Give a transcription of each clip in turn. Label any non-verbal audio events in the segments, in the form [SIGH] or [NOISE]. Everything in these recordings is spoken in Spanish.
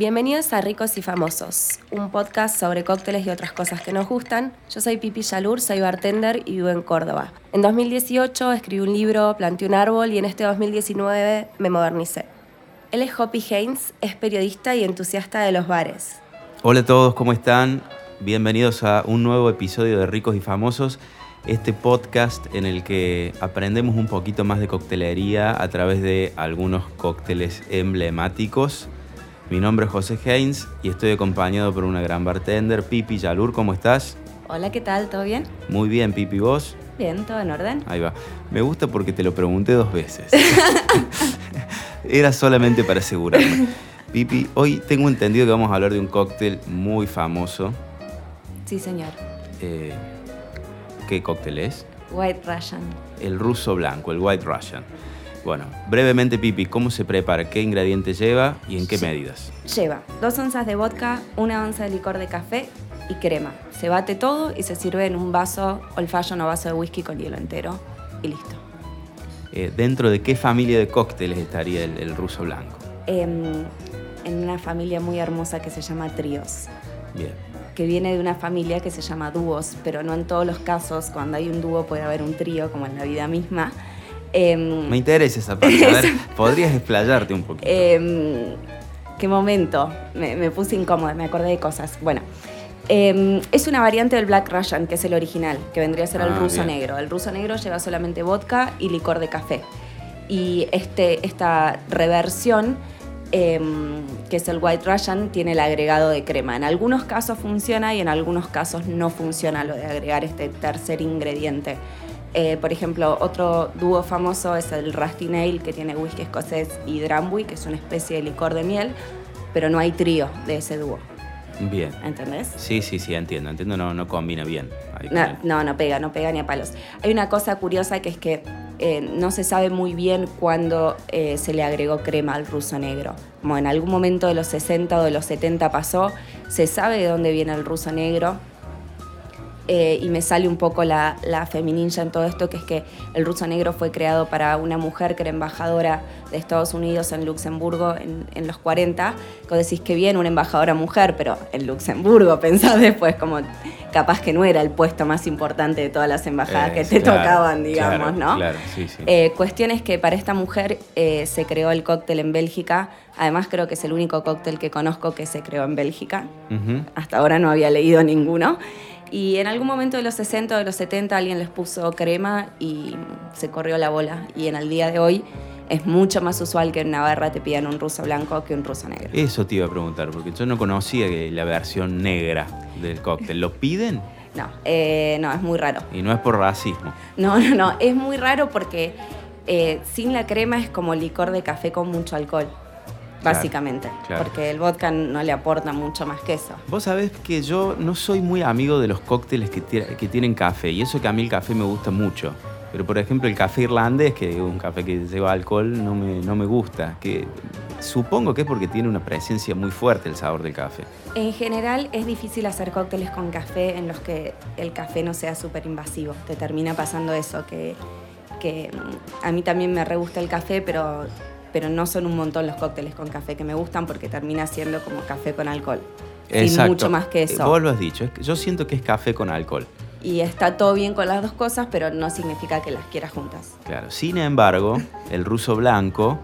Bienvenidos a Ricos y Famosos, un podcast sobre cócteles y otras cosas que nos gustan. Yo soy Pipi Yalur, soy bartender y vivo en Córdoba. En 2018 escribí un libro, planté un árbol y en este 2019 me modernicé. Él es Hoppy Haynes, es periodista y entusiasta de los bares. Hola a todos, ¿cómo están? Bienvenidos a un nuevo episodio de Ricos y Famosos, este podcast en el que aprendemos un poquito más de coctelería a través de algunos cócteles emblemáticos. Mi nombre es José Haynes y estoy acompañado por una gran bartender, Pipi Yalur, ¿cómo estás? Hola, ¿qué tal? ¿Todo bien? Muy bien, Pipi, ¿vos? Bien, todo en orden. Ahí va. Me gusta porque te lo pregunté dos veces. [LAUGHS] Era solamente para asegurarme. [LAUGHS] Pipi, hoy tengo entendido que vamos a hablar de un cóctel muy famoso. Sí, señor. Eh, ¿Qué cóctel es? White Russian. El ruso blanco, el White Russian. Bueno, brevemente, Pipi, ¿cómo se prepara? ¿Qué ingredientes lleva y en qué medidas? Lleva dos onzas de vodka, una onza de licor de café y crema. Se bate todo y se sirve en un vaso old fashion o vaso de whisky con hielo entero y listo. Eh, ¿Dentro de qué familia de cócteles estaría el, el ruso blanco? Em, en una familia muy hermosa que se llama Tríos, Bien. que viene de una familia que se llama dúos, pero no en todos los casos. Cuando hay un dúo puede haber un trío, como en la vida misma. Em, Me interesa esa parte. A ver, [LAUGHS] ¿podrías explayarte un poquito? Em, ¿Qué momento? Me, me puse incómoda, me acordé de cosas. Bueno, em, es una variante del Black Russian, que es el original, que vendría a ser el Ah, ruso bien. negro. El ruso negro lleva solamente vodka y licor de café. Y este, esta reversión, em, que es el White Russian, tiene el agregado de crema. En algunos casos funciona y en algunos casos no funciona lo de agregar este tercer ingrediente. Eh, por ejemplo, otro dúo famoso es el Rusty Nail, que tiene whisky escocés y drambuie, que es una especie de licor de miel, pero no hay trío de ese dúo, Bien. ¿entendés? Sí, sí, sí, entiendo. Entiendo, no, no combina bien. No, no, no pega, no pega ni a palos. Hay una cosa curiosa que es que eh, no se sabe muy bien cuándo eh, se le agregó crema al ruso negro. Como en algún momento de los 60 o de los 70 pasó, se sabe de dónde viene el ruso negro. Eh, y me sale un poco la, la femininja en todo esto, que es que el ruso negro fue creado para una mujer que era embajadora de Estados Unidos en Luxemburgo en, en los 40. Que decís que bien, una embajadora mujer, pero en Luxemburgo, [LAUGHS] pensás después como capaz que no era el puesto más importante de todas las embajadas que Eh, te claro, tocaban, digamos, claro, ¿no? Claro, sí, sí. Eh, cuestión es que para esta mujer eh, se creó el cóctel en Bélgica. Además, creo que es el único cóctel que conozco que se creó en Bélgica. Ujú. Hasta ahora no había leído ninguno. Y en algún momento de los 60 o de los 70 alguien les puso crema y se corrió la bola. Y en el día de hoy es mucho más usual que en una barra te pidan un ruso blanco que un ruso negro. Eso te iba a preguntar, porque yo no conocía la versión negra del cóctel. ¿Lo piden? No, eh, no, es muy raro. Y no es por racismo. No, no, no, es muy raro porque eh, sin la crema es como licor de café con mucho alcohol, básicamente. claro. Porque el vodka no le aporta mucho más que eso. Vos sabés que yo no soy muy amigo de los cócteles que, que tienen café, y eso que a mí el café me gusta mucho. Pero por ejemplo el café irlandés, que es un café que lleva alcohol, no me, no me gusta. Que supongo que es porque tiene una presencia muy fuerte el sabor del café. En general es difícil hacer cócteles con café en los que el café no sea súper invasivo. Te termina pasando eso, que, que mm, a mí también me re gusta el café, pero, pero no son un montón los cócteles con café que me gustan porque termina siendo como café con alcohol. Sin Exacto. mucho más que Eh, eso. Vos lo has dicho, yo siento que es café con alcohol. Y está todo bien con las dos cosas, pero no significa que las quieras juntas. Claro. Sin embargo, el ruso blanco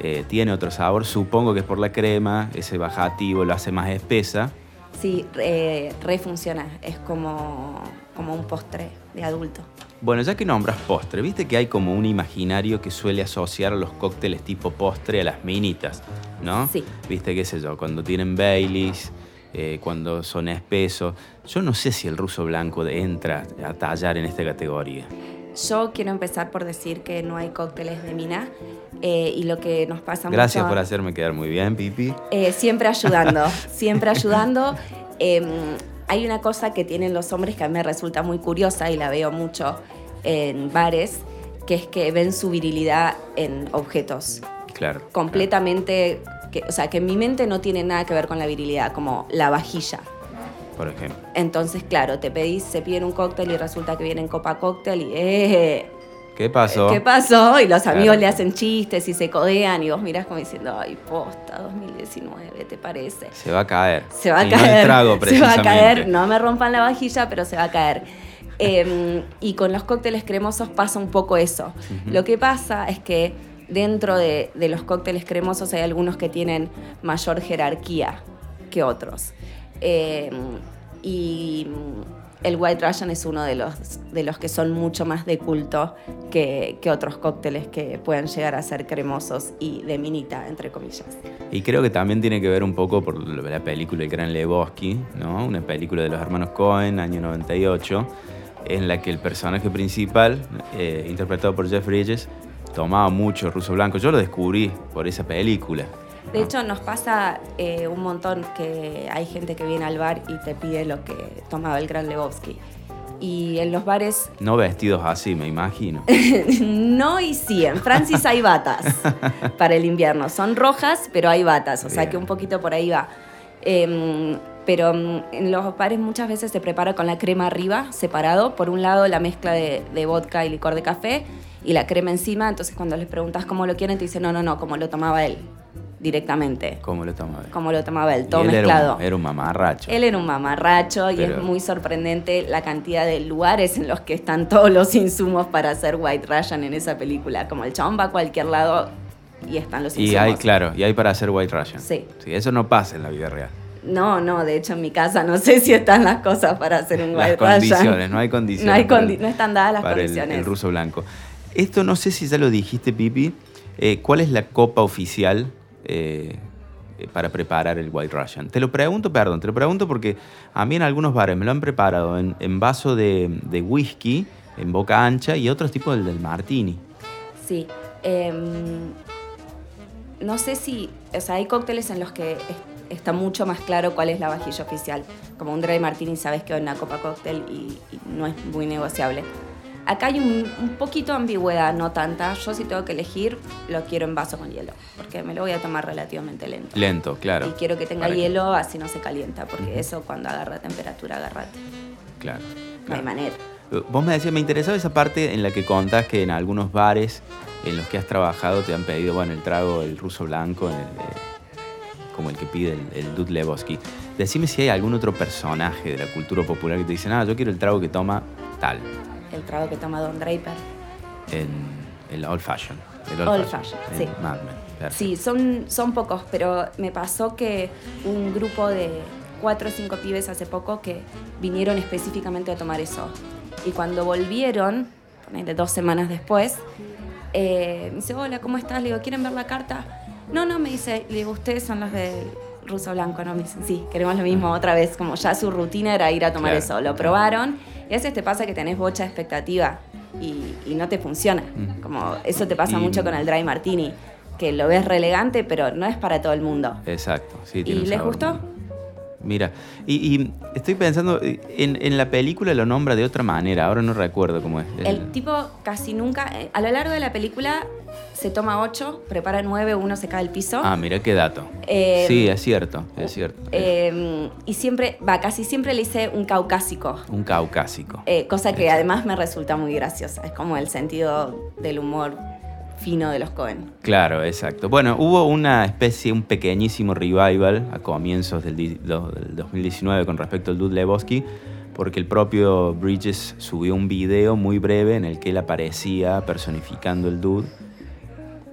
eh, tiene otro sabor, supongo que es por la crema, ese bajativo lo hace más espesa. Sí, re funciona. Es como, como un postre de adulto. Bueno, ya que nombras postre, viste que hay como un imaginario que suele asociar los cócteles tipo postre a las minitas, ¿no? Sí. Viste, qué sé yo, cuando tienen Baileys, eh, cuando son espesos. Yo no sé si el ruso blanco entra a tallar en esta categoría. Yo quiero empezar por decir que no hay cócteles de mina eh, y lo que nos pasa Gracias mucho... por hacerme quedar muy bien, Pipi. Eh, siempre ayudando, siempre [LAUGHS] ayudando. Hay una cosa que tienen los hombres que a mí me resulta muy curiosa y la veo mucho en bares, que es que ven su virilidad en objetos Claro. completamente, que, o sea, que en mi mente no tiene nada que ver con la virilidad, como la vajilla. Por ejemplo. Entonces, claro, te pedís, se piden un cóctel y resulta que viene en copa cóctel y eh, ¿Qué pasó? ¿Qué pasó? Y los amigos Claro. le hacen chistes y se codean y vos mirás como diciendo, ay, posta, 2019, ¿te parece? Se va a caer. Se va a Y no el caer. trago, [LAUGHS] se va a caer. No me rompan la vajilla, pero se va a caer. Eh, y con los cócteles cremosos pasa un poco eso. Lo que pasa es que dentro de, de los cócteles cremosos hay algunos que tienen mayor jerarquía que otros. Eh, y el White Russian es uno de los, de los que son mucho más de culto que, que otros cócteles que puedan llegar a ser cremosos y de minita, entre comillas. Y creo que también tiene que ver un poco por la película El Gran Lebowski, ¿no? Una película de los hermanos Cohen, año 98, en la que el personaje principal, eh, interpretado por Jeff Bridges, tomaba mucho ruso blanco. Yo lo descubrí por esa película. De hecho, nos pasa eh, un montón que hay gente que viene al bar y te pide lo que tomaba el Gran Lebowski. Y en los bares, No vestidos así, me imagino. [LAUGHS] no y sí, en Francis hay batas [LAUGHS] para el invierno. Son rojas, pero hay batas, o sea Bien. que un poquito por ahí va. Em, pero mm, en los bares muchas veces se prepara con la crema arriba, separado. Por un lado, la mezcla de, de vodka y licor de café y la crema encima. Entonces, cuando les preguntas cómo lo quieren, te dicen, no, no, no, como lo tomaba él, directamente. ¿Cómo lo tomaba? Como lo tomaba él, todo él era un- mezclado. Era un, mamarracho. Él era un mamarracho y es muy sorprendente la cantidad de lugares en los que están todos los insumos para hacer White Russian en esa película. Como el chabón va a cualquier lado y están los insumos. Y hay, claro, y hay para hacer White Russian. Sí. Eso no pasa en la vida real. No, no, de hecho en mi casa no [LAUGHS] sé si están las cosas para hacer un Las White condiciones, Russian. no hay condiciones. No, hay condi- el- no están dadas las para el- condiciones. El, ruso blanco. Esto no sé si ya lo dijiste, Pipi. eh, ¿Cuál es la copa oficial eh, eh, para preparar el White Russian? Te lo pregunto, perdón, te lo pregunto porque a mí en algunos bares me lo han preparado en, vaso de, whisky, en boca ancha y otros tipos del, martini. Sí. em, no sé si. O sea, hay cócteles en los que es- está mucho más claro cuál es la vajilla oficial. Como un dry martini, sabes que es una copa cóctel y no es muy negociable. Acá hay un, un poquito de ambigüedad, no tanta. Yo si tengo que elegir, lo quiero en vaso con hielo, porque me lo voy a tomar relativamente lento. Lento, claro. Y quiero que tenga Para que- hielo, así no se calienta, porque eso cuando agarra temperatura, agarrate. Claro. No hay manera. Vos me decías, me interesaba esa parte en la que contás que en algunos bares en los que has trabajado te han pedido, bueno, el trago, el ruso blanco, el, eh, como el que pide el, el Lebowski. Decime si hay algún otro personaje de la cultura popular que te dice, ah, yo quiero el trago que toma tal, El trago que toma Don Draper. en el Old Fashion. El Old Fashion, el sí. Mad Men, perfecto. Sí, son, son pocos, pero me pasó que un grupo de cuatro o cinco pibes hace poco que vinieron específicamente a tomar eso. Y cuando volvieron, ponele dos semanas después, eh, me dice, hola, ¿cómo estás? Le digo, ¿quieren ver la carta? No, no, me dice, le digo, ustedes son los del ruso blanco, ¿no? Sí, queremos lo mismo otra vez, como ya su rutina era ir a tomar Claro. eso. Lo probaron y a veces te pasa que tenés bocha de expectativa y, y no te funciona. Mm. Como eso te pasa Y- mucho con el dry martini, que lo ves relegante, pero no es para todo el mundo. Exacto, sí. ¿Y un les sabor gustó? Mira, y, y estoy pensando, eh, en, en la película lo nombra de otra manera, ahora no recuerdo cómo es. El tipo casi nunca, eh, a lo largo de la película se toma ocho, prepara nueve, uno se cae al piso. Ah, mira qué dato. Eh, sí, es cierto, es cierto. Eh, y siempre, va, casi siempre le hice un caucásico. Un caucásico. Eh, cosa que Exacto. además me resulta muy graciosa. Es como el sentido del humor fino de los Cohen. Claro, exacto. Bueno, hubo una especie, un pequeñísimo revival a comienzos del, di- do- del 2019 con respecto al Dude Lebowski, porque el propio Bridges subió un video muy breve en el que él aparecía personificando el Dude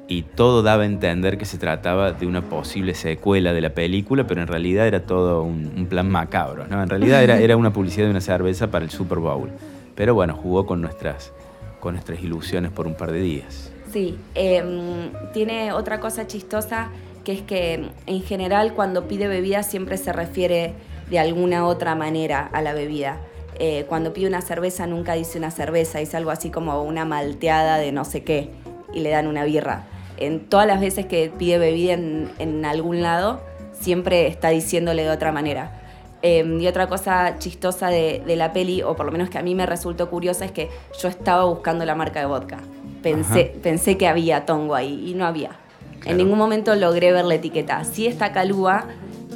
y todo daba a entender que se trataba de una posible secuela de la película, pero en realidad era todo un, un plan macabro, ¿no? En realidad era, era una publicidad de una cerveza para el Super Bowl. Pero bueno, jugó con nuestras, con nuestras ilusiones por un par de días. Sí, em, tiene otra cosa chistosa que es que en general cuando pide bebida siempre se refiere de alguna otra manera a la bebida. Eh, cuando pide una cerveza nunca dice una cerveza, dice algo así como una malteada de no sé qué y le dan una birra. En todas las veces que pide bebida en, algún lado siempre está diciéndole de otra manera. Eh, y otra cosa chistosa de, de la peli, o por lo menos que a mí me resultó curiosa, es que yo estaba buscando la marca de vodka. Pensé, Ajá. pensé que había tongo ahí y no había. Claro. En ningún momento logré ver la etiqueta. Sí está Calúa,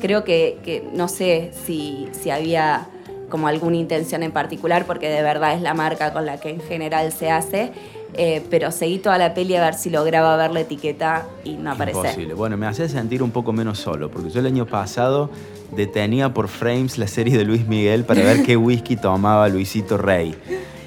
creo que, que no sé si, si había como alguna intención en particular, porque de verdad es la marca con la que en general se hace. Eh, pero seguí toda la peli a ver si lograba ver la etiqueta y no aparece. Imposible. Bueno, me hace sentir un poco menos solo, porque yo el año pasado detenía por frames la serie de Luis Miguel para ver qué whisky tomaba Luisito Rey.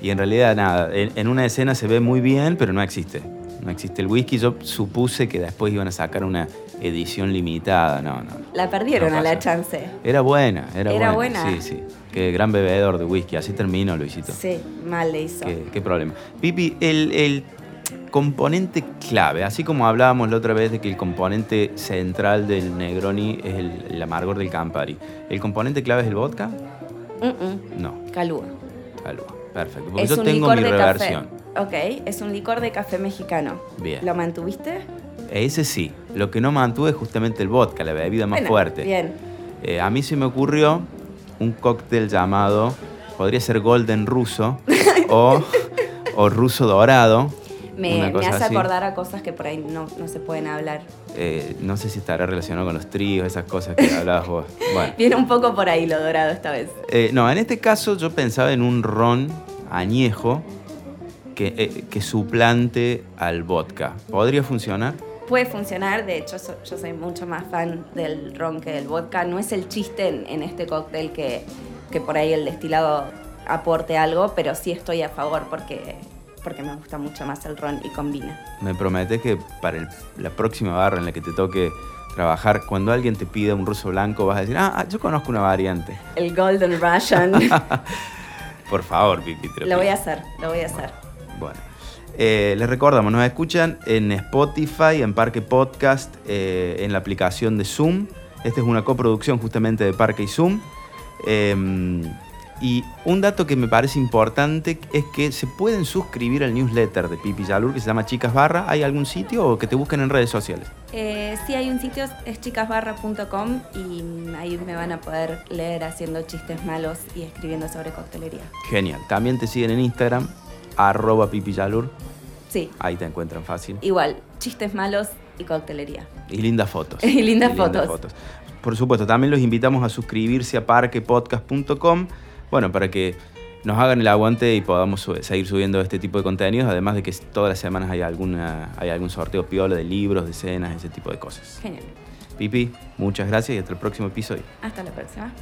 Y en realidad nada, en, en una escena se ve muy bien, pero no existe. No existe el whisky. Yo supuse que después iban a sacar una edición limitada. No, no. La perdieron No a la chance. Era buena, era, Era buena. buena. Sí, sí. Qué gran bebedor de whisky. Así termino, Luisito. Sí, mal le hizo. Qué, qué problema. Pipi, el, el componente clave, así como hablábamos la otra vez de que el componente central del Negroni es el, el amargor del Campari, ¿el componente clave es el vodka? No, Calúa. calma. Perfecto. Porque Es yo un tengo licor mi de reversión. café. Ok, es un licor de café mexicano. Bien. ¿Lo mantuviste? Ese sí. Lo que no mantuve es justamente el vodka, la bebida más Bueno, fuerte. Bien. Eh, a mí se me ocurrió un cóctel llamado, podría ser Golden Ruso [LAUGHS] o, o Ruso Dorado. Me, hace así. acordar a cosas que por ahí no, no se pueden hablar. Eh, no sé si estará relacionado con los tríos, esas cosas que hablabas vos. [LAUGHS] Bueno. Viene un poco por ahí lo dorado esta vez. Eh, no, en este caso yo pensaba en un ron añejo que, eh, que suplante al vodka. ¿Podría funcionar? Puede funcionar, de hecho yo soy mucho más fan del ron que del vodka. No es el chiste en, en este cóctel que, que por ahí el destilado aporte algo, pero sí estoy a favor porque, porque me gusta mucho más el ron y combina. Me prometes que para el- la próxima barra en la que te toque trabajar, cuando alguien te pida un ruso blanco, vas a decir, ah, yo conozco una variante. El Golden Russian. [LAUGHS] Por favor, Pipi. te lo pido. voy a hacer, lo voy a hacer. Bueno, eh, les recordamos, nos escuchan en Spotify, en Parque Podcast, eh, en la aplicación de Zoom. Esta es una coproducción justamente de Parque y Zoom. Eh, y un dato que me parece importante es que se pueden suscribir al newsletter de Pipi Yalur que se llama Chicas Barra. ¿Hay algún sitio o que te busquen en redes sociales? Eh, sí, hay un sitio, es chicasbarra.com y ahí me van a poder leer haciendo chistes malos y escribiendo sobre coctelería. Genial. También te siguen en Instagram, arroba Pipi Yalur. Sí, Ahí te encuentran fácil. igual, chistes malos y coctelería. Y lindas fotos. [LAUGHS] Y lindas fotos. Por supuesto, también los invitamos a suscribirse a parquepodcast.com, bueno, para que nos hagan el aguante y podamos seguir subiendo este tipo de contenidos, además de que todas las semanas hay, alguna, hay algún sorteo piola de libros, de cenas, ese tipo de cosas. Genial. Pipi, muchas gracias y hasta el próximo episodio. Hasta la próxima.